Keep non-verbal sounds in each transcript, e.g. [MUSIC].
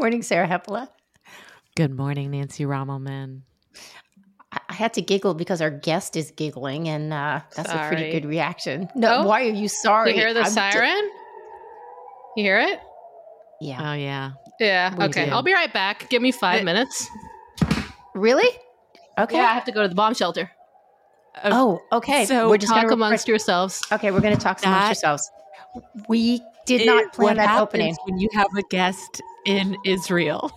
morning, Sarah Hepola. Good morning, Nancy Rommelmann. I had to giggle because our guest is giggling, and uh, that's sorry. a pretty good reaction. No, oh, why are you sorry? You hear the I'm siren? D- you hear it? Yeah. Oh, yeah. Yeah. We okay. Do. I'll be right back. Give me five it, minutes. Really? Okay. Yeah, I have to go to the bomb shelter. Oh, okay. So we're just talk amongst yourselves. Okay, we're going to talk amongst yourselves. We did not plan that opening. When you have a guest in Israel.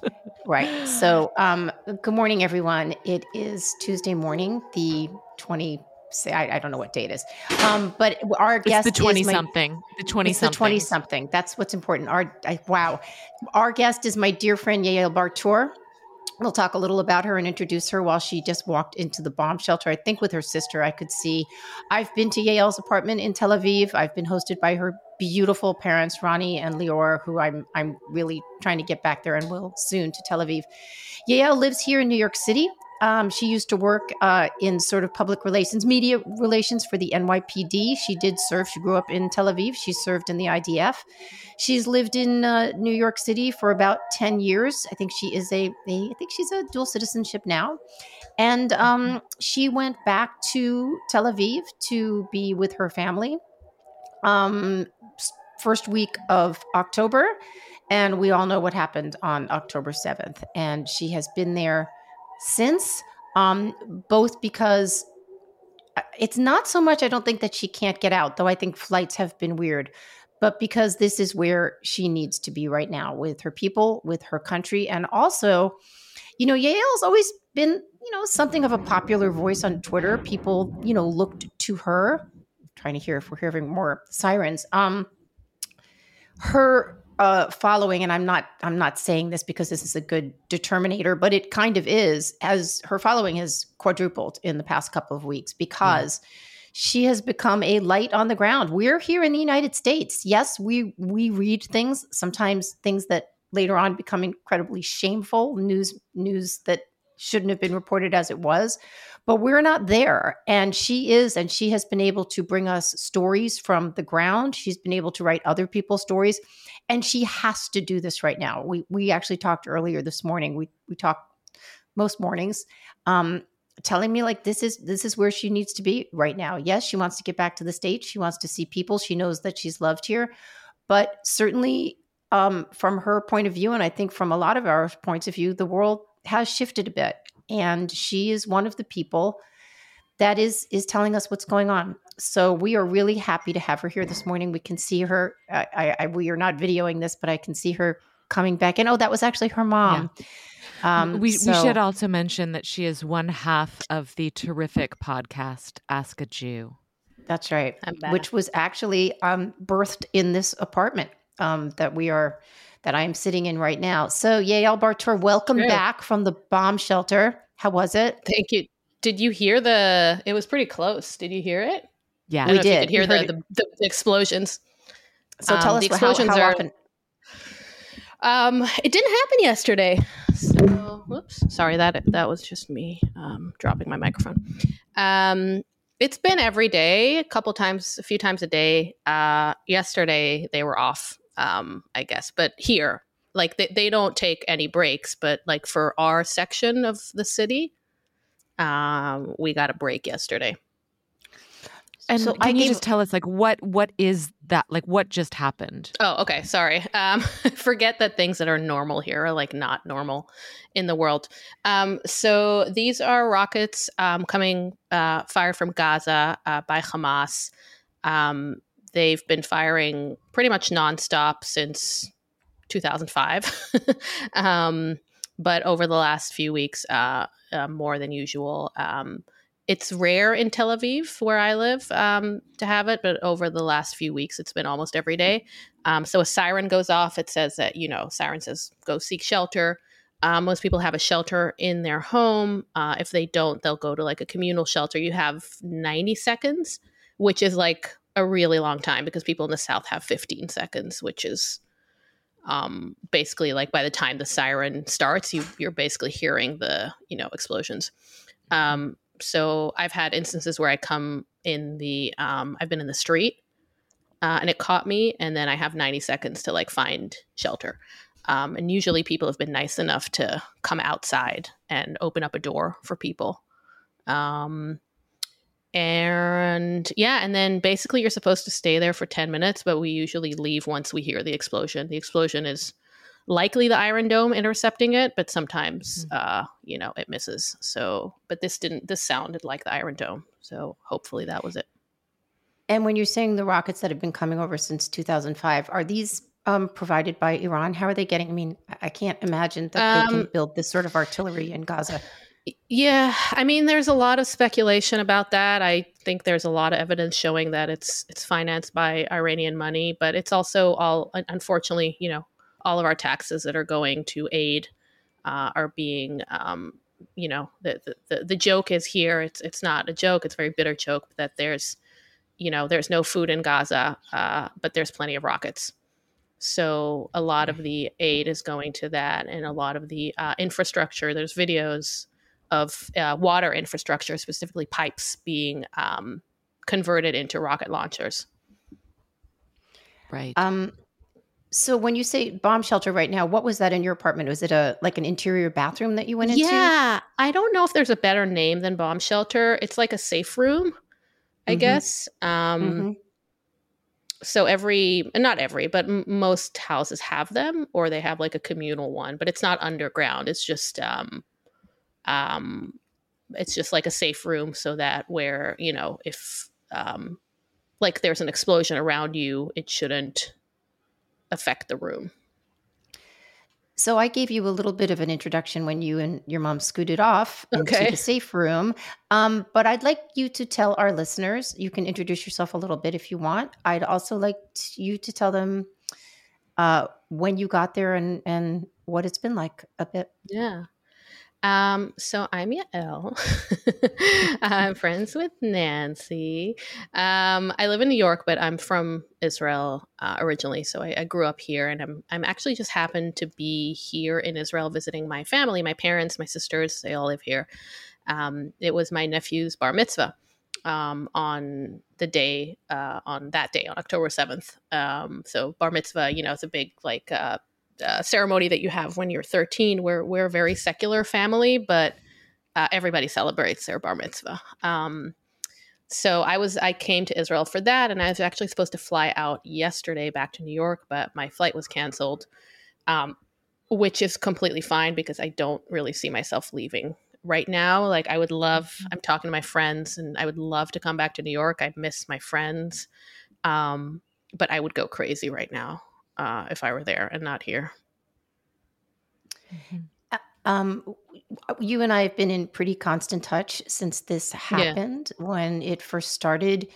[LAUGHS] right. So, um, good morning, everyone. It is Tuesday morning, the 20 say I, I, don't know what date is. Um, but our guest it's the 20 something. The 20 something. The 20 something. That's what's important. Our I, wow. Our guest is my dear friend Yael Bar-Tur. We'll talk a little about her and introduce her while she just walked into the bomb shelter. I think with her sister, I could see. I've been to Yael's apartment in Tel Aviv. I've been hosted by her beautiful parents, Ronnie and Lior, who I'm I'm really trying to get back there and will soon to Tel Aviv. Yael lives here in New York City. Um, she used to work uh, in sort of public relations, media relations for the NYPD. She did serve. She grew up in Tel Aviv. She served in the IDF. She's lived in uh, New York City for about ten years. I think she is a, a I think she's a dual citizenship now, and um, she went back to Tel Aviv to be with her family. Um, first week of October, and we all know what happened on October seventh. And she has been there since, um, both because uh, it's not so much, I don't think that she can't get out, though I think flights have been weird, but because this is where she needs to be right now with her people, with her country, and also, you know, Yael's always been, you know, something of a popular voice on Twitter. People, you know, looked to her. I'm trying to hear if we're hearing more sirens. Um, her uh, following, and I'm not I'm not saying this because this is a good determinator, but it kind of is, as her following has quadrupled in the past couple of weeks because yeah. she has become a light on the ground. We're here in the United States. Yes, we we read things, sometimes things that later on become incredibly shameful, news news that shouldn't have been reported as it was but we're not there. And she is, and she has been able to bring us stories from the ground. She's been able to write other people's stories, and she has to do this right now. We we actually talked earlier this morning. We we talk most mornings, um, telling me like this is this is where she needs to be right now. Yes, she wants to get back to the states. She wants to see people. She knows that she's loved here, but certainly um, from her point of view, and I think from a lot of our points of view, the world has shifted a bit and she is one of the people that is is telling us what's going on. So we are really happy to have her here this morning. We can see her. I, I, we are not videoing this, but I can see her coming back. And oh, that was actually her mom. Yeah. Um, we, so, we should also mention that she is one half of the terrific podcast Ask a Jew. That's right, which was actually um, birthed in this apartment um, that we are that I'm sitting in right now. So, Yael Bar-Tur, welcome Great. back from the bomb shelter. How was it? Thank you. Did you hear the? It was pretty close. Did you hear it? Yeah, we did. could hear the, the, the, explosions. So tell um, us the explosions how, how are. Often? Um, it didn't happen yesterday. So, whoops, sorry that that was just me um, dropping my microphone. Um, it's been every day, a couple times, a few times a day. Uh, yesterday they were off um, I guess. But here, like they, they don't take any breaks, but like for our section of the city, um, we got a break yesterday. And so can I you gave, just tell us like what what is that like what just happened? Oh, okay, sorry. Um, [LAUGHS] forget that things that are normal here are like not normal in the world. Um, so these are rockets um, coming uh, fired from Gaza uh, by Hamas. Um, they've been firing pretty much nonstop since 2005. [LAUGHS] um, but over the last few weeks, uh, uh, more than usual. Um, it's rare in Tel Aviv, where I live, um, to have it, but over the last few weeks, it's been almost every day. Um, so a siren goes off. It says that, you know, siren says, go seek shelter. Uh, most people have a shelter in their home. Uh, if they don't, they'll go to like a communal shelter. You have 90 seconds, which is like a really long time because people in the South have 15 seconds, which is um, basically like by the time the siren starts, you, you're basically hearing the, you know, explosions. Um, so I've had instances where I come in the, um, I've been in the street uh, and it caught me, and then I have 90 seconds to like find shelter. Um, and usually people have been nice enough to come outside and open up a door for people. Um, and yeah, and then basically you're supposed to stay there for 10 minutes, but we usually leave once we hear the explosion. The explosion is likely the Iron Dome intercepting it, but sometimes, mm-hmm. uh, you know, it misses. So, but this didn't, this sounded like the Iron Dome. So hopefully that was it. And when you're saying the rockets that have been coming over since 2005, are these um, provided by Iran? How are they getting? I mean, I can't imagine that um, they can um, build this sort of artillery in Gaza. Yeah, I mean, there's a lot of speculation about that. I think there's a lot of evidence showing that it's it's financed by Iranian money, but it's also all unfortunately, you know, all of our taxes that are going to aid uh, are being, um, you know, the, the the joke is here. It's it's not a joke. It's a very bitter joke that there's, you know, there's no food in Gaza, uh, but there's plenty of rockets. So a lot of the aid is going to that, and a lot of the uh, infrastructure. There's videos of uh, water infrastructure, specifically pipes, being um, converted into rocket launchers. Right. Um, so when you say bomb shelter right now, what was that in your apartment? Was it a like an interior bathroom that you went into? Yeah, I don't know if there's a better name than bomb shelter. It's like a safe room, I mm-hmm. guess. Um, mm-hmm. So every, not every, but m- most houses have them, or they have like a communal one. But it's not underground. It's just um, um, it's just like a safe room so that where you know if um, like there's an explosion around you, it shouldn't affect the room. So I gave you a little bit of an introduction when you and your mom scooted off okay. into the safe room. Um, but I'd like you to tell our listeners. You can introduce yourself a little bit if you want. I'd also like you to tell them uh, when you got there and and what it's been like a bit. Yeah. Um, so I'm Yael. [LAUGHS] I'm friends with Nancy. Um, I live in New York, but I'm from Israel uh, originally, so I, I, grew up here, and I'm I'm actually just happened to be here in Israel visiting my family, my parents, my sisters. They all live here. Um, it was my nephew's bar mitzvah um, on the day uh, on that day on October seventh. Um, so bar mitzvah, you know, it's a big like. Uh, uh, ceremony that you have when you're 13. We're we're a very secular family, but uh, everybody celebrates their bar mitzvah. Um, so I was I came to Israel for that, and I was actually supposed to fly out yesterday back to New York, but my flight was canceled, um, which is completely fine because I don't really see myself leaving right now. Like I would love. Mm-hmm. I'm talking to my friends, and I would love to come back to New York. I miss my friends, um, but I would go crazy right now uh, if I were there and not here. Mm-hmm. Uh, um, you and I have been in pretty constant touch since this happened. Yeah. When it first started,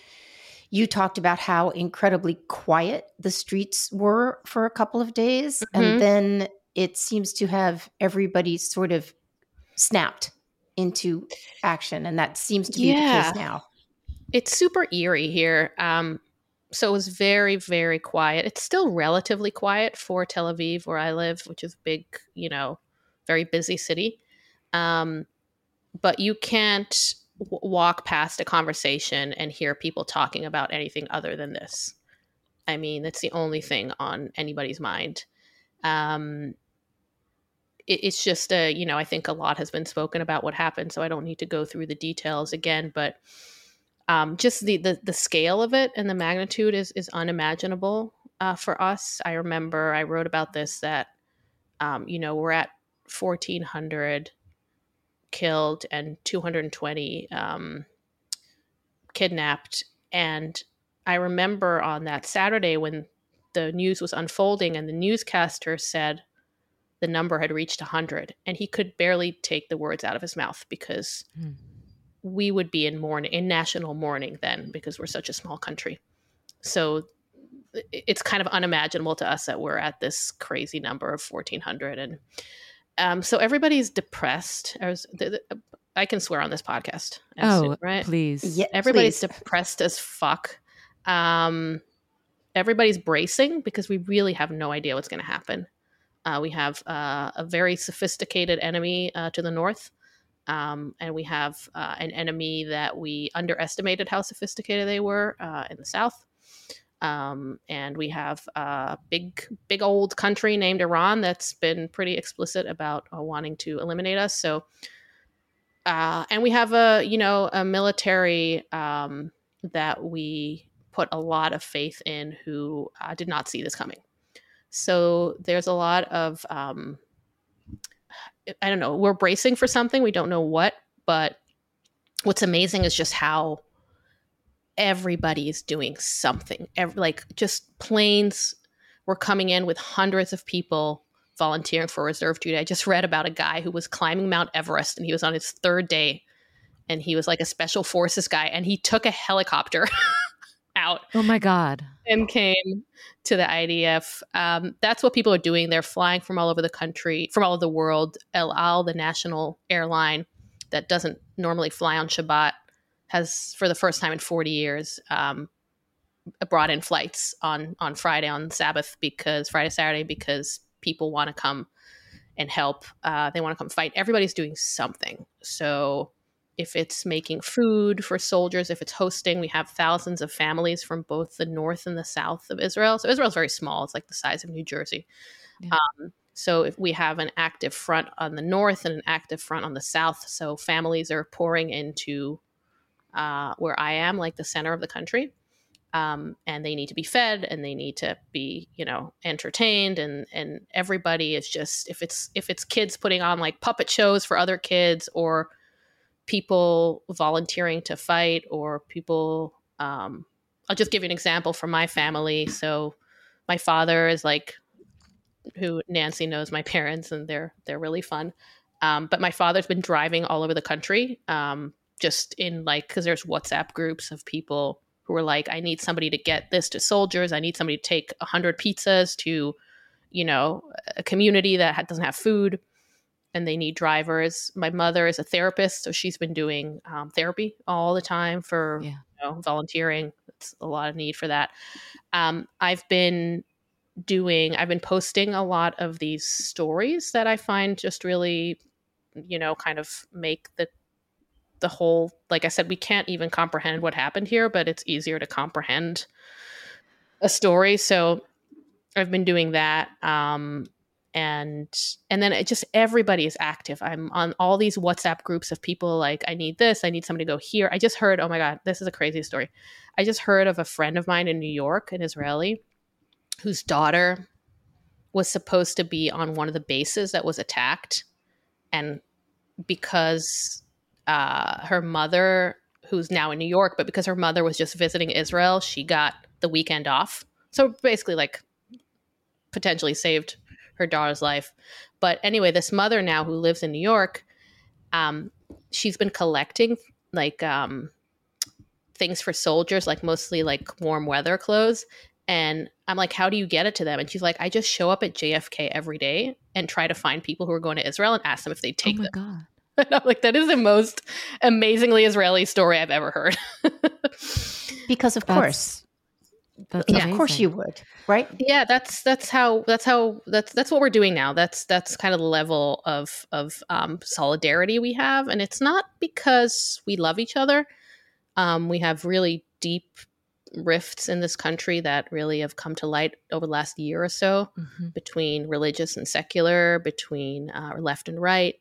you talked about how incredibly quiet the streets were for a couple of days. Mm-hmm. And then it seems to have everybody sort of snapped into action. And that seems to be yeah. the case now. It's super eerie here. Um, so it was very very quiet. It's still relatively quiet for tel aviv where i live which is a big you know very busy city. Um, but you can't w- walk past a conversation and hear people talking about anything other than this. I mean that's the only thing on anybody's mind. Um, it, it's just a you know i think a lot has been spoken about what happened so i don't need to go through the details again but um, just the, the the scale of it and the magnitude is is unimaginable uh, for us. I remember I wrote about this that um, you know we're at fourteen hundred killed and two hundred and twenty um, kidnapped, and I remember on that Saturday when the news was unfolding and the newscaster said the number had reached 100 and he could barely take the words out of his mouth because mm we would be in mourning in national mourning then because we're such a small country. So it's kind of unimaginable to us that we're at this crazy number of 1400 and um, so everybody's depressed. I, was, the, the, I can swear on this podcast. Oh right? please. Yeah everybody's please. depressed as fuck. Um, everybody's bracing because we really have no idea what's going to happen. Uh, we have uh, a very sophisticated enemy uh, to the north um, and we have uh, an enemy that we underestimated how sophisticated they were uh, in the south. Um, and we have a big, big old country named Iran that's been pretty explicit about uh, wanting to eliminate us. So, uh, and we have a, you know, a military um, that we put a lot of faith in who uh, did not see this coming. So there's a lot of, um, I don't know, we're bracing for something. We don't know what, but what's amazing is just how everybody is doing something. Every, like just planes were coming in with hundreds of people volunteering for reserve duty. I just read about a guy who was climbing Mount Everest and he was on his third day and he was like a special forces guy and he took a helicopter [LAUGHS] out. Oh my God. And came to the IDF. Um, that's what people are doing. They're flying from all over the country, from all over the world. El Al, the national airline that doesn't normally fly on Shabbat, has for the first time in 40 years um, brought in flights on on Friday on Sabbath because Friday Saturday because people want to come and help. Uh, they want to come fight. Everybody's doing something. So if it's making food for soldiers, if it's hosting, we have thousands of families from both the north and the south of Israel. So Israel's very small; it's like the size of New Jersey. Yeah. Um, so if we have an active front on the north and an active front on the south, so families are pouring into uh, where I am, like the center of the country. Um, and they need to be fed and they need to be you know entertained and and everybody is just if it's if it's kids putting on like puppet shows for other kids or people volunteering to fight or people um, i'll just give you an example from my family. So my father is like who nancy knows my parents and they're they're really fun. Um, but my father's been driving all over the country um, just in like because there's WhatsApp groups of people who are like, I need somebody to get this to soldiers. I need somebody to take a hundred pizzas to, you know, a community that doesn't have food, and they need drivers. My mother is a therapist, so she's been doing um, therapy all the time for yeah. you know, volunteering. It's a lot of need for that. Um, I've been doing i've been posting a lot of these stories that i find just really you know kind of make the the whole like i said we can't even comprehend what happened here but it's easier to comprehend a story so i've been doing that um and and then it just everybody is active. I'm on all these whatsapp groups of people like i need this i need somebody to go here. I just heard oh my god this is a crazy story. I just heard of a friend of mine in new york an israeli whose daughter was supposed to be on one of the bases that was attacked and because uh, her mother, who's now in New York, but because her mother was just visiting Israel, she got the weekend off. So basically, like, potentially saved her daughter's life. But anyway, this mother now who lives in New York, um, she's been collecting like um, things for soldiers, like mostly like warm weather clothes. And I'm like, how do you get it to them? And she's like, I just show up at JFK every day and try to find people who are going to Israel and ask them if they take oh them. God. [LAUGHS] And I'm like, that is the most amazingly Israeli story I've ever heard. [LAUGHS] because of that's, course. That's yeah, of course you would, right? Yeah, that's that's how that's how that's that's what we're doing now. That's that's kind of the level of of um, solidarity we have, and it's not because we love each other. Um, we have really deep rifts in this country that really have come to light over the last year or so mm-hmm. between religious and secular, between uh, left and right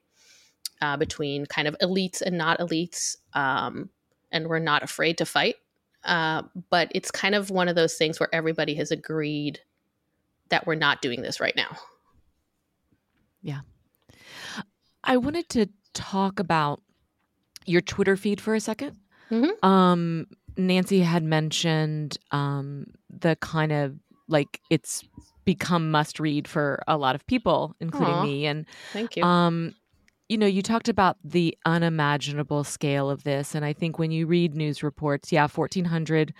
uh, between kind of elites and not elites, um, and we're not afraid to fight. Uh, but it's kind of one of those things where everybody has agreed that we're not doing this right now. Yeah. I wanted to talk about your Twitter feed for a 2nd mm-hmm. um, Nancy had mentioned um, the kind of like it's become must read for a lot of people, including Aww. me. And thank you. Um, you know, you talked about the unimaginable scale of this. And I think when you read news reports, yeah, 1400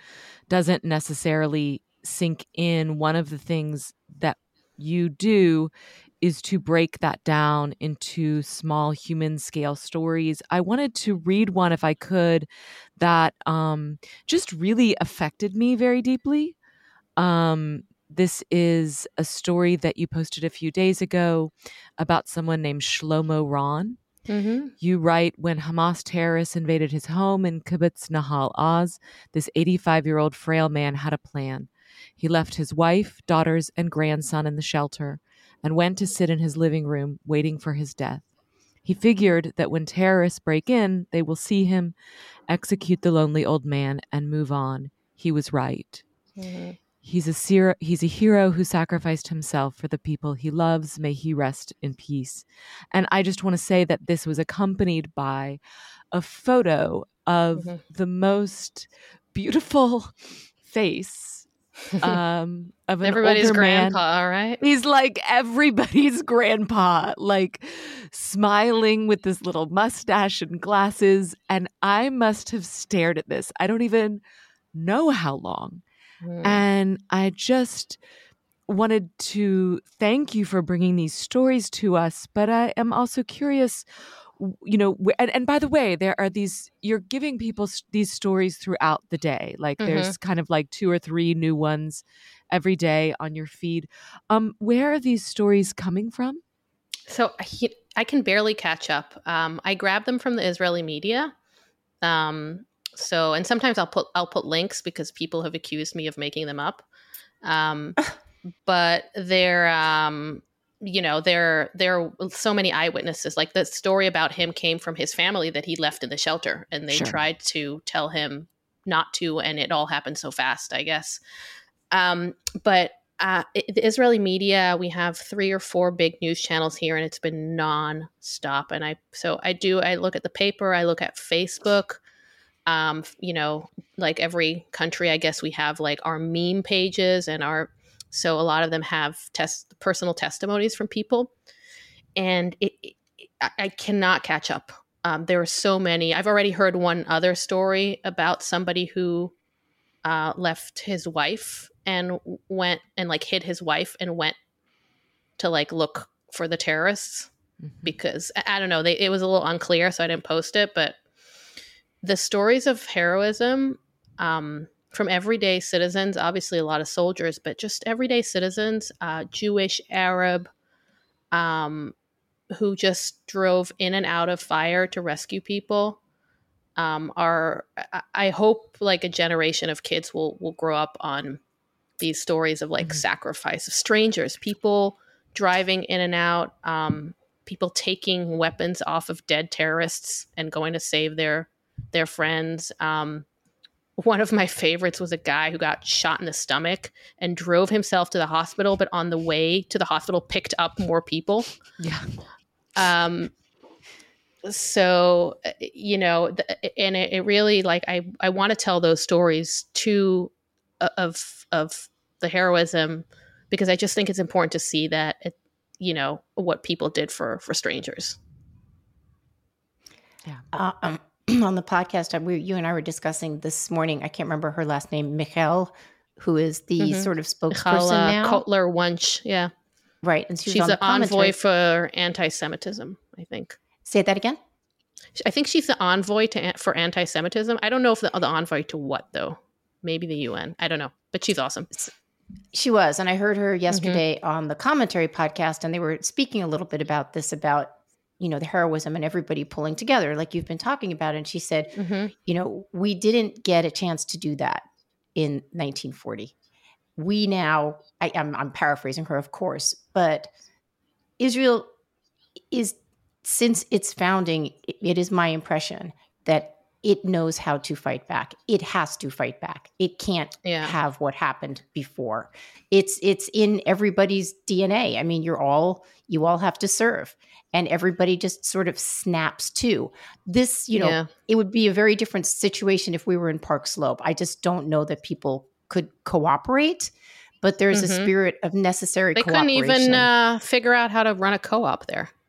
doesn't necessarily sink in. One of the things that you do is to break that down into small human scale stories. I wanted to read one, if I could, that um, just really affected me very deeply. Um, this is a story that you posted a few days ago about someone named Shlomo Ron. Mm-hmm. You write when Hamas terrorists invaded his home in Kibbutz Nahal Oz, this 85 year old frail man had a plan. He left his wife, daughters, and grandson in the shelter and went to sit in his living room waiting for his death. He figured that when terrorists break in, they will see him, execute the lonely old man, and move on. He was right. Mm-hmm. He's a ser- he's a hero who sacrificed himself for the people he loves. May he rest in peace. And I just want to say that this was accompanied by a photo of mm-hmm. the most beautiful face um of everybody's grandpa man. right he's like everybody's [LAUGHS] grandpa like smiling with this little mustache and glasses and i must have stared at this i don't even know how long mm. and i just wanted to thank you for bringing these stories to us but i am also curious you know and, and by the way there are these you're giving people these stories throughout the day. Like mm-hmm. there's kind of like two or three new ones every day on your feed. Um where are these stories coming from? So he, i can barely catch up. Um i grab them from the israeli media. Um so and sometimes i'll put i'll put links because people have accused me of making them up. Um [LAUGHS] but they're um you know there there are so many eyewitnesses. Like the story about him came from his family that he left in the shelter and they sure. tried to tell him not to and it all happened so fast i guess. Um, but uh, the israeli media we have three or four big news channels here and it's been non-stop. And i so i do i look at the paper i look at facebook um, you know like every country i guess we have like our meme pages and our so a lot of them have test personal testimonies from people, and it, it I cannot catch up. Um, there are so many. I've already heard one other story about somebody who uh, left his wife and went and like hid his wife and went to like look for the terrorists mm-hmm. because I, I don't know. They, it was a little unclear, so I didn't post it. But the stories of heroism um, from everyday citizens, obviously a lot of soldiers, but just everyday citizens, uh, Jewish, Arab, um, who just drove in and out of fire to rescue people. Um, are I hope like a generation of kids will will grow up on these stories of like mm-hmm. sacrifice of strangers, people driving in and out, um, people taking weapons off of dead terrorists and going to save their their friends. Um, one of my favorites was a guy who got shot in the stomach and drove himself to the hospital, but on the way to the hospital picked up more people. Yeah. Um, so you know, and it, it really like I I want to tell those stories to uh, of of the heroism because I just think it's important to see that it, you know what people did for for strangers. Yeah. Uh, um, [CLEARS THROAT] on the podcast, uh, we, you and I were discussing this morning. I can't remember her last name, Michal, who is the mm-hmm. sort of spokesperson Michal, uh, now. Cotler Wunsh, yeah, right. And she she's an envoy for anti-Semitism. I think. Say that again. I think she's the envoy to for anti-Semitism. I don't know if the, the envoy to what though. Maybe the UN. I don't know, but she's awesome. She was, and I heard her mm-hmm. yesterday mm-hmm. on the commentary podcast, and they were speaking a little bit about this about you know the heroism and everybody pulling together like you've been talking about and she said mm-hmm. you know we didn't get a chance to do that in 1940 we now I, I'm, I'm paraphrasing her of course but israel is since its founding it is my impression that it knows how to fight back. It has to fight back. It can't yeah. have what happened before. It's it's in everybody's dna i mean you're all you all have to serve and everybody just sort of snaps to. This you know yeah. it would be a very different situation if we were in park slope. I just don't know that people could cooperate but there's mm-hmm. a spirit of necessary they couldn't even uh, figure out how to run a co-op there. [LAUGHS]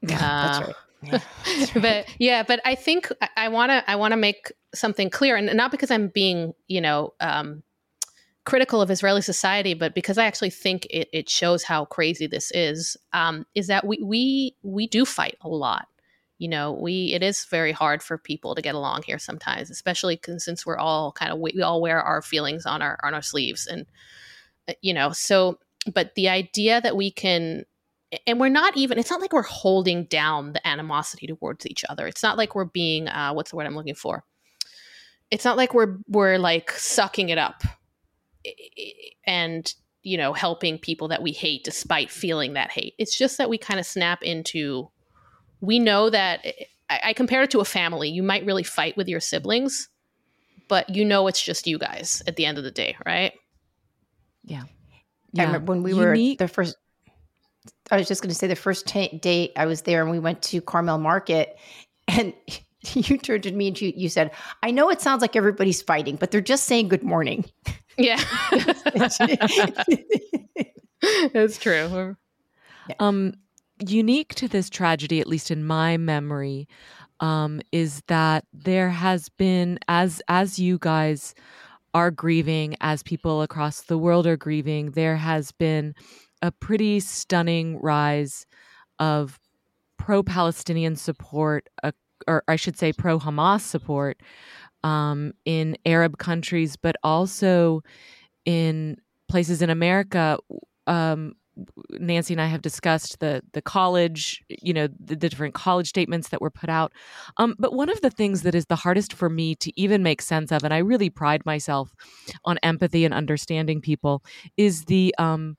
Yeah, uh, that's right [LAUGHS] but yeah but i think i want to i want to make something clear and not because i'm being you know um, critical of Israeli society, but because I actually think it, it shows how crazy this is, um, is that we we we do fight a lot. You know, we it is very hard for people to get along here sometimes, especially since we're all kind of we all wear our feelings on our on our sleeves, and uh, you know, so. But the idea that we can and we're not even it's not like we're holding down the animosity towards each other. It's not like we're being uh, what's the word i'm looking for? It's not like we're we're like sucking it up and you know helping people that we hate despite feeling that hate. It's just that we kind of snap into we know that I, I compare it to a family. You might really fight with your siblings but you know it's just you guys at the end of the day right? Yeah, yeah. I remember when we Unique. were the first I was just going to say the first t- date I was there and we went to Carmel Market and [LAUGHS] you turned to me and you, you said, I know it sounds like everybody's fighting, but they're just saying good morning. Yeah. [LAUGHS] That's true. Yeah. Um, unique to this tragedy, at least in my memory, um, is that there has been, as as you guys are grieving, as people across the world are grieving, there has been a pretty stunning rise of pro-Palestinian support, uh, or I should say, pro-Hamas support um, in Arab countries, but also in places in America. Um, Nancy and I have discussed the the college, you know, the, the different college statements that were put out. Um, but one of the things that is the hardest for me to even make sense of, and I really pride myself on empathy and understanding people, is the um,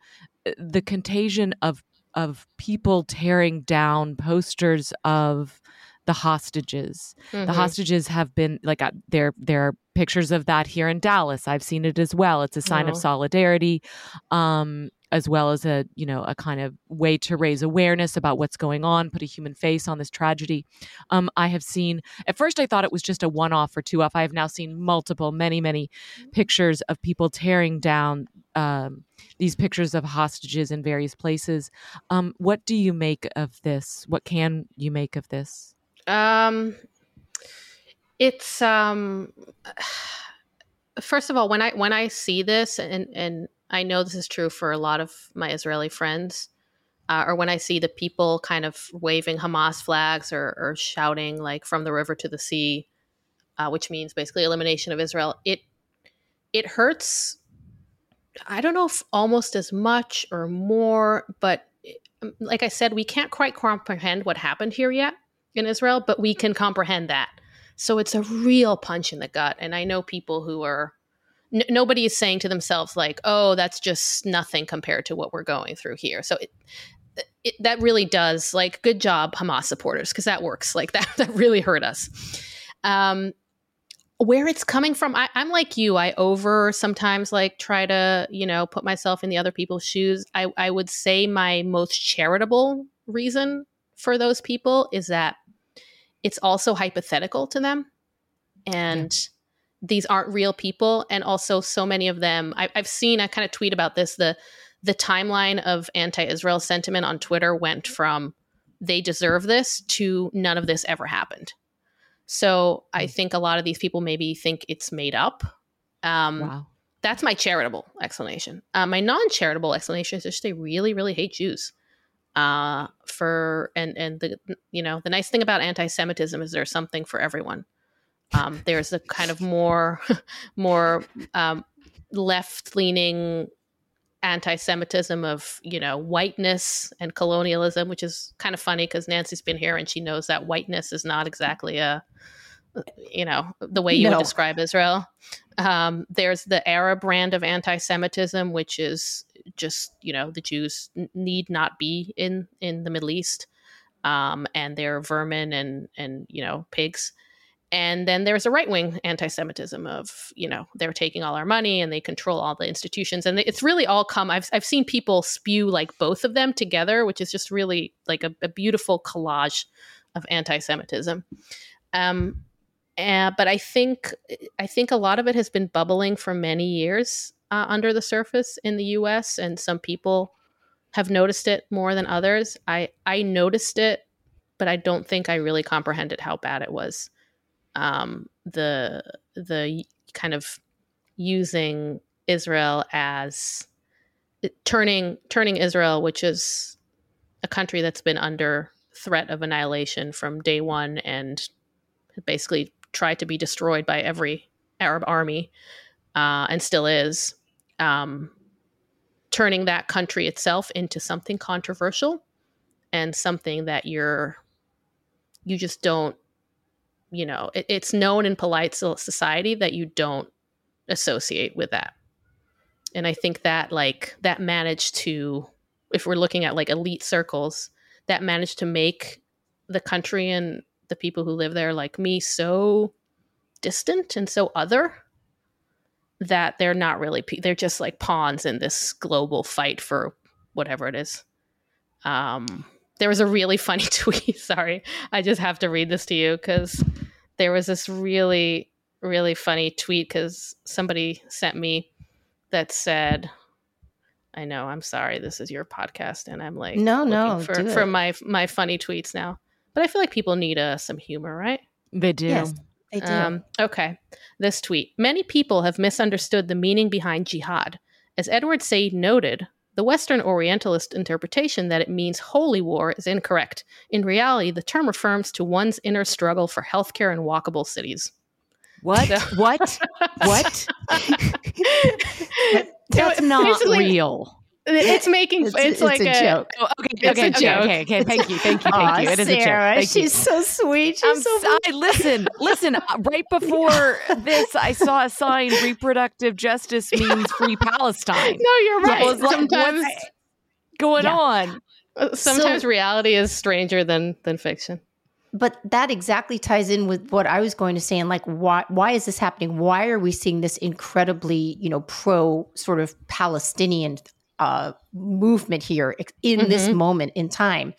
the contagion of of people tearing down posters of the hostages. Mm-hmm. The hostages have been like uh, there. There are pictures of that here in Dallas. I've seen it as well. It's a sign oh. of solidarity, um, as well as a you know a kind of way to raise awareness about what's going on, put a human face on this tragedy. Um, I have seen. At first, I thought it was just a one-off or two-off. I have now seen multiple, many, many pictures of people tearing down. Um, these pictures of hostages in various places. Um, what do you make of this? What can you make of this? Um, it's um, [SIGHS] first of all, when I when I see this, and and I know this is true for a lot of my Israeli friends, uh, or when I see the people kind of waving Hamas flags or, or shouting like "from the river to the sea," uh, which means basically elimination of Israel. It it hurts. I don't know if almost as much or more, but um, like I said, we can't quite comprehend what happened here yet in Israel, but we can comprehend that. So it's a real punch in the gut. And I know people who are, n- nobody is saying to themselves, like, oh, that's just nothing compared to what we're going through here. So it, it, that really does, like, good job, Hamas supporters, because that works. Like, [LAUGHS] that, that really hurt us. Um, where it's coming from, I, I'm like you. I over sometimes like try to, you know, put myself in the other people's shoes. I, I would say my most charitable reason for those people is that it's also hypothetical to them and. These aren't real people and also so many of them I, have seen i kind of tweet about this the the timeline of anti-israel sentiment on twitter went from they deserve this to none of this ever happened so i hmm. think a lot of these people maybe think it's made up um, wow. that's my charitable explanation uh, my non-charitable explanation is just they really really hate jews uh, for and and the you know the nice thing about anti-Semitism is there's something for everyone. Um, there's a kind of more [LAUGHS] more um, left-leaning anti-Semitism of you know whiteness and colonialism, which is kind of funny because Nancy's been here and she knows that whiteness is not exactly a you know the way you no. would describe Israel. Um, there's the Arab brand of anti-Semitism, which is just you know the Jews need not be in in the Middle East, um, and they're vermin and and you know pigs. And then there's a right wing anti Semitism of, you know, they're taking all our money and they control all the institutions. And it's really all come, I've, I've seen people spew like both of them together, which is just really like a, a beautiful collage of anti Semitism. Um, uh, but I think I think a lot of it has been bubbling for many years uh, under the surface in the U.S. and some people have noticed it more than others. I I noticed it, but I don't think I really comprehended how bad it was. Um, the the kind of using Israel as turning turning Israel, which is a country that's been under threat of annihilation from day one and basically tried to be destroyed by every Arab army, uh, and still is, um, turning that country itself into something controversial and something that you're you just don't you know it, it's known in polite society that you don't associate with that. And I think that like that managed to, if we're looking at like elite circles, that managed to make the country and the people who live there like me so distant and so other that they're not really they're just like pawns in this global fight for whatever it is. Um there was a really funny [LAUGHS] tweet sorry i just have to read this to you because there was this really really funny tweet because somebody sent me that said i know i'm sorry this is your podcast and i'm like no no for, for my my funny tweets now but i feel like people need uh, some humor right they do yes. They do. Um, okay. This tweet. Many people have misunderstood the meaning behind jihad. As Edward Said noted, the Western Orientalist interpretation that it means holy war is incorrect. In reality, the term refers to one's inner struggle for healthcare and walkable cities. What? So- what? [LAUGHS] what? [LAUGHS] That's not real. It's making it's, it's, it's like a, a, joke. Oh, okay, okay, okay, okay, okay. Thank you, thank you, thank you. It is Sarah, a joke. Thank she's you. so sweet. She's I'm so I, listen, listen. Uh, right [LAUGHS] before this, I saw a sign: "Reproductive justice means free [LAUGHS] Palestine." No, you're right. Yeah, like, Sometimes going yeah. on. Uh, sometimes so, reality is stranger than than fiction but that exactly ties in with what I was going to say and like why why is this happening? Why are we seeing this incredibly, you know, pro sort of Palestinian uh, movement here in mm-hmm. this moment in time.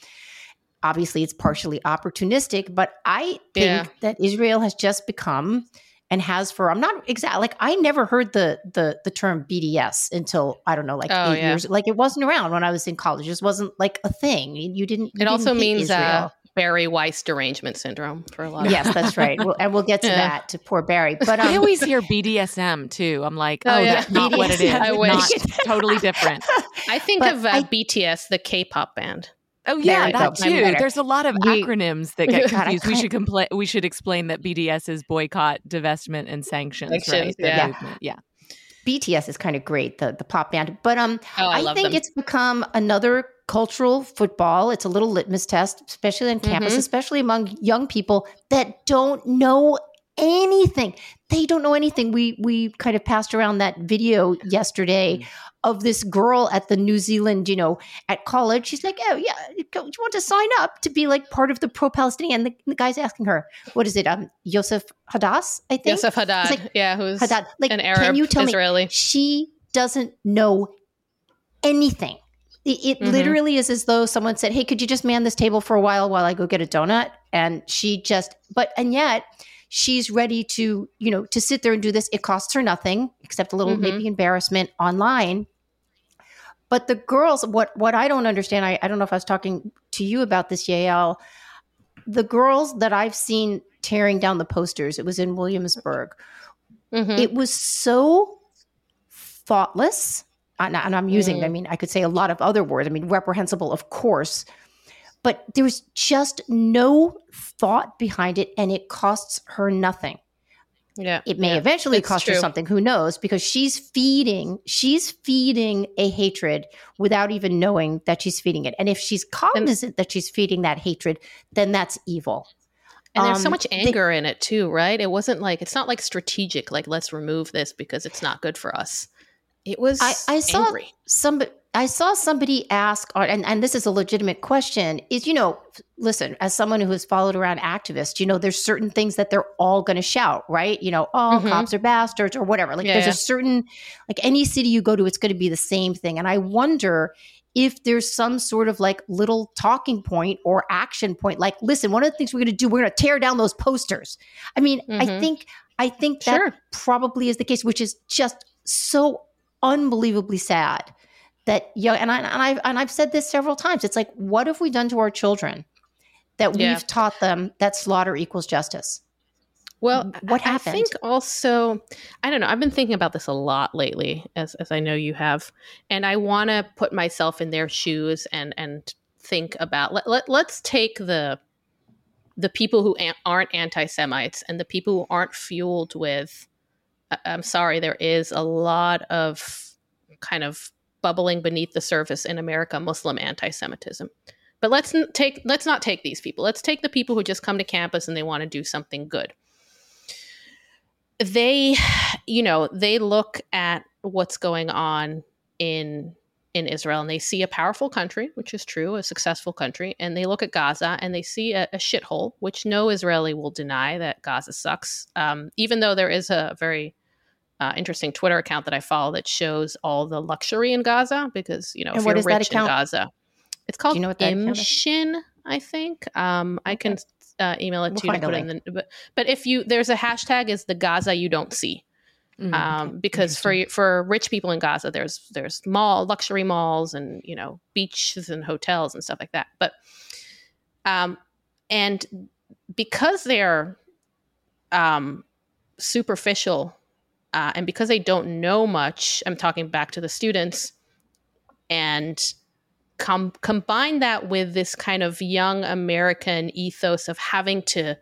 Obviously, it's partially opportunistic, but I think yeah. that Israel has just become and has for I'm not exactly like I never heard the the the term BDS until I don't know like oh, eight yeah. years like it wasn't around when I was in college. It just wasn't like a thing. You didn't. You it didn't also means uh, Bari Weiss derangement syndrome for a lot. Of yes, that's right. We'll, and we'll get to [LAUGHS] yeah. that to poor Bari. But um, I always hear BDSM too. I'm like, oh, oh yeah. that's not BDSM. what it is. I wish. Not totally different. [LAUGHS] I think but of uh, I, BTS, the K-pop band. Oh yeah, that too. There's a lot of we, acronyms that [LAUGHS] get confused. we should compla- We should explain that BDS is boycott, divestment, and sanctions. sanctions right? Yeah. yeah. BTS is kind of great, the the pop band. But um, oh, I, I think them. it's become another cultural football. It's a little litmus test, especially on campus, mm-hmm. especially among young people that don't know anything. They don't know anything. We we kind of passed around that video yesterday mm. Of this girl at the New Zealand, you know, at college. She's like, "Oh yeah, do you want to sign up to be like part of the pro-Palestinian?" And the, the guy's asking her, "What is it? Um, Yosef Hadass, I think." Yosef Haddad, like, yeah, who's Haddad. Like, an Arab can you tell Israeli. Me she doesn't know anything. It, it mm-hmm. literally is as though someone said, "Hey, could you just man this table for a while while I go get a donut?" And she just, but and yet she's ready to, you know, to sit there and do this. It costs her nothing except a little mm-hmm. maybe embarrassment online. But the girls, what what I don't understand, I, I don't know if I was talking to you about this, Yael. The girls that I've seen tearing down the posters, it was in Williamsburg. Mm-hmm. It was so thoughtless and I'm using, mm. I mean, I could say a lot of other words. I mean, reprehensible, of course, but there was just no thought behind it, and it costs her nothing. Yeah, it may yeah, eventually cost true. her something. Who knows? Because she's feeding, she's feeding a hatred without even knowing that she's feeding it. And if she's cognizant and, that she's feeding that hatred, then that's evil. And there's um, so much anger in it too, right? It wasn't like it's not like strategic, like let's remove this because it's not good for us. It was I, I saw angry. somebody I saw somebody ask, and, and this is a legitimate question, is, you know, listen, as someone who has followed around activists, you know, there's certain things that they're all going to shout, right? You know, oh, mm-hmm. cops are bastards or whatever. Like yeah, there's yeah. a certain, like any city you go to, it's going to be the same thing. And I wonder if there's some sort of like little talking point or action point, like, listen, one of the things we're going to do, we're going to tear down those posters. I mean, mm-hmm. I think, I think that sure. probably is the case, which is just so unbelievably sad that young and I and I've and I've said this several times. It's like, what have we done to our children that yeah. we've taught them that slaughter equals justice? Well, what happened? I think also, I don't know. I've been thinking about this a lot lately, as as I know you have, and I want to put myself in their shoes and and think about let, let let's take the the people who aren't anti-Semites and the people who aren't fueled with I'm sorry, there is a lot of kind of bubbling beneath the surface in America Muslim anti-Semitism. But let's take let's not take these people. Let's take the people who just come to campus and they want to do something good. They, you know, they look at what's going on in in Israel and they see a powerful country, which is true, a successful country, and they look at Gaza and they see a, a shithole, which no Israeli will deny that Gaza sucks. Um, even though there is a very uh, interesting Twitter account that I follow that shows all the luxury in Gaza because you know And if you're rich in? Gaza, it's called you know what that? Imshin, I think. Um, I can uh, email it We'll to you to put in the. But, but if you there's a hashtag is the Gaza you don't see Mm, um, because for for rich people in Gaza, there's there's mall luxury malls and you know beaches and hotels and stuff like that. But um, and because they're um, superficial uh, and because they don't know much, I'm talking back to the students and com- combine that with this kind of young American ethos of having to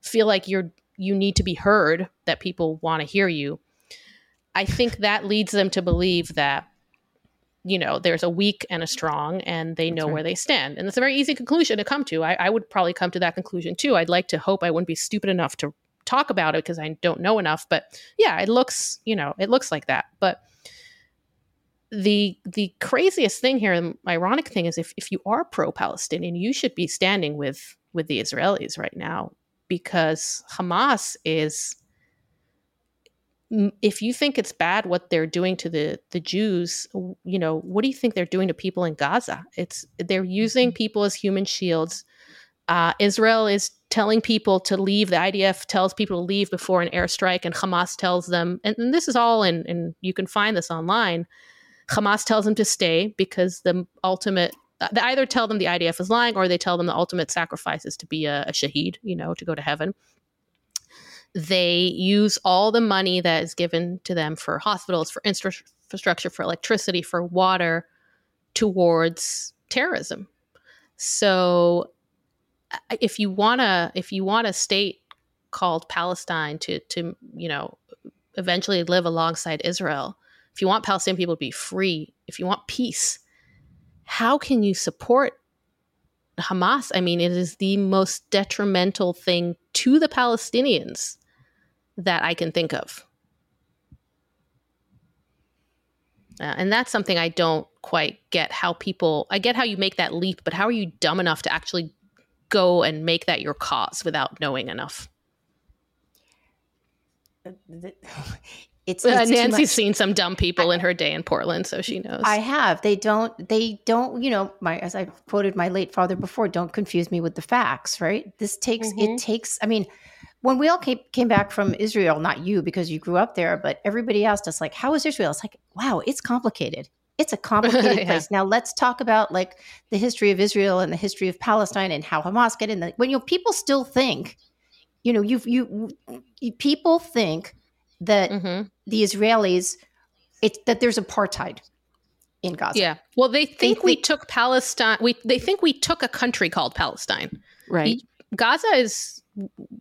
feel like you're you need to be heard, that people want to hear you. I think that leads them to believe that you know there's a weak and a strong and they know right. where they stand and it's a very easy conclusion to come to I, I would probably come to that conclusion too i'd like to hope i wouldn't be stupid enough to talk about it because i don't know enough but yeah it looks you know it looks like that but the the craziest thing here the ironic thing is if, if you are pro-palestinian you should be standing with with the israelis right now because hamas is if you think it's bad what they're doing to the the Jews, you know, what do you think they're doing to people in Gaza? It's they're using mm-hmm. people as human shields. Uh, Israel is telling people to leave. The IDF tells people to leave before an airstrike, and Hamas tells them, and, and this is all in, and you can find this online. Hamas tells them to stay because the ultimate, uh, they either tell them the IDF is lying or they tell them the ultimate sacrifice is to be a, a shaheed, you know, to go to heaven they use all the money that is given to them for hospitals, for infrastructure, for electricity, for water towards terrorism. So if you want to if you want a state called Palestine to to you know eventually live alongside Israel, if you want Palestinian people to be free, if you want peace, how can you support Hamas? I mean, it is the most detrimental thing to the Palestinians that I can think of. Uh, and that's something I don't quite get how people, I get how you make that leap, but how are you dumb enough to actually go and make that your cause without knowing enough? [LAUGHS] It's, Uh, it's too Nancy's seen some dumb people in her day in Portland, so she knows. I have. They don't. They don't. You know, my as I quoted my late father before. Don't confuse me with the facts. Right. This takes. Mhm. It takes. I mean, when we all came came back from Israel, not you because you grew up there, but everybody asked us like, "How is Israel?" It's like, wow, it's complicated. It's a [LAUGHS] complicated Yeah. place. Now let's talk about like the history of Israel and the history of Palestine and how Hamas get in. The, when you know people still think, you know, you you, you people think that Mhm. the Israelis, it's that there's apartheid in Gaza. Yeah. Well, they think we took Palestine. We they think we took a country called Palestine. Right. Gaza is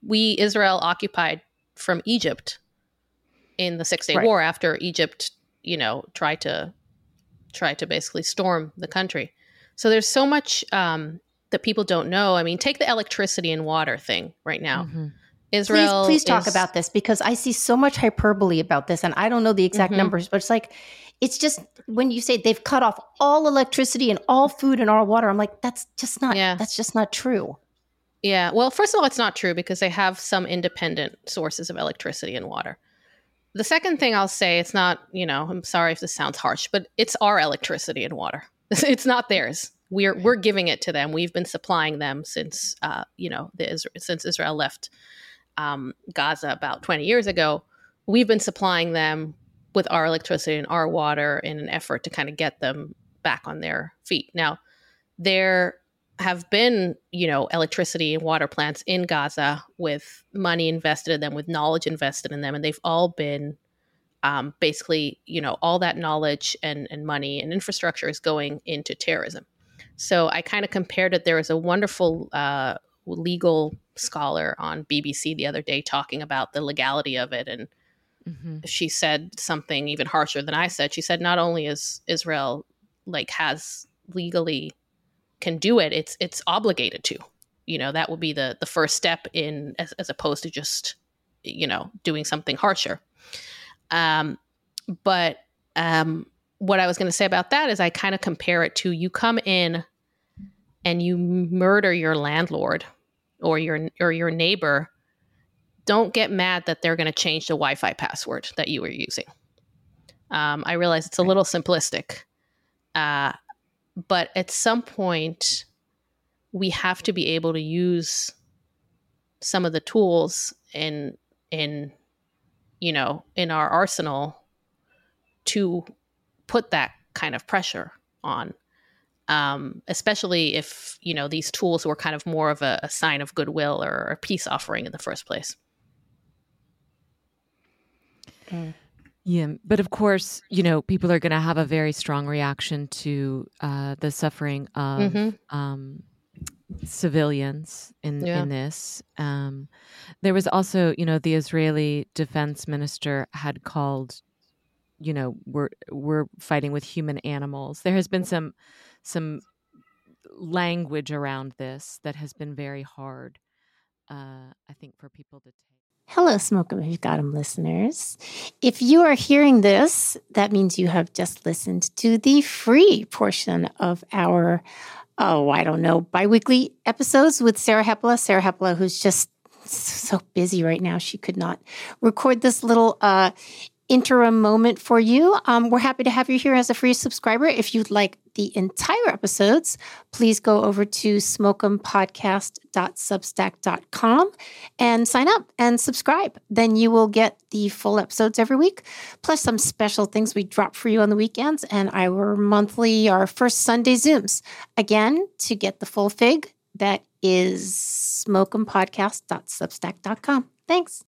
we Israel occupied from Egypt in the Six Day Right. War after Egypt, you know, tried to try to basically storm the country. So there's so much um, that people don't know. I mean, take the electricity and water thing right now. Mhm. Israel, please, please talk is- about this because I see so much hyperbole about this, and I don't know the exact Mhm. numbers, but it's like it's just when you say they've cut off all electricity and all food and all water, I'm like, that's just not. Yeah. That's just not true. Yeah. Well, first of all, it's not true because they have some independent sources of electricity and water. The second thing I'll say, it's not, you know, I'm sorry if this sounds harsh, but it's our electricity and water. [LAUGHS] It's not theirs. We're we're giving it to them. We've been supplying them since, uh, you know, the since Israel left um, Gaza about 20 years ago. We've been supplying them with our electricity and our water in an effort to kind of get them back on their feet. Now, there have been, you know, electricity and water plants in Gaza with money invested in them, with knowledge invested in them, and they've all been um, basically, you know, all that knowledge and, and money and infrastructure is going into terrorism. So I kind of compared it. There was a wonderful uh, legal scholar on BBC the other day talking about the legality of it, and Mhm. she said something even harsher than I said. She said not only is Israel like has legally can do it, it's it's obligated to. You know, that would be the the first step in as, as opposed to just you know doing something harsher. Um, but um, what I was going to say about that is I kind of compare it to you come in and you murder your landlord or your or your neighbor. Don't get mad that they're going to change the Wi-Fi password that you were using. Um, I realize it's a little simplistic, uh, but at some point, we have to be able to use some of the tools in in you know in our arsenal to put that kind of pressure on um, especially if you know these tools were kind of more of a, a sign of goodwill or a peace offering in the first place mm. Yeah but of course you know people are going to have a very strong reaction to uh, the suffering of mm-hmm. um, civilians in yeah. in this. Um, there was also, you know, the Israeli defense minister had called, you know, we're we're fighting with human animals. There has been some some language around this that has been very hard, uh, I think, for people to take. Hello, Smoke 'em if you got 'em listeners. If you are hearing this, that means you have just listened to the free portion of our oh, I don't know, biweekly episodes with Sarah Hepola. Sarah Hepola, who's just so busy right now, she could not record this little uh, interim moment for you. Um, we're happy to have you here as a free subscriber. If you'd like the entire episodes, please go over to smokeempodcast.substack.com and sign up and subscribe. Then you will get the full episodes every week, plus some special things we drop for you on the weekends and our monthly, our first Sunday Zooms. Again, to get the full fig, that is smokeempodcast.substack.com. Thanks.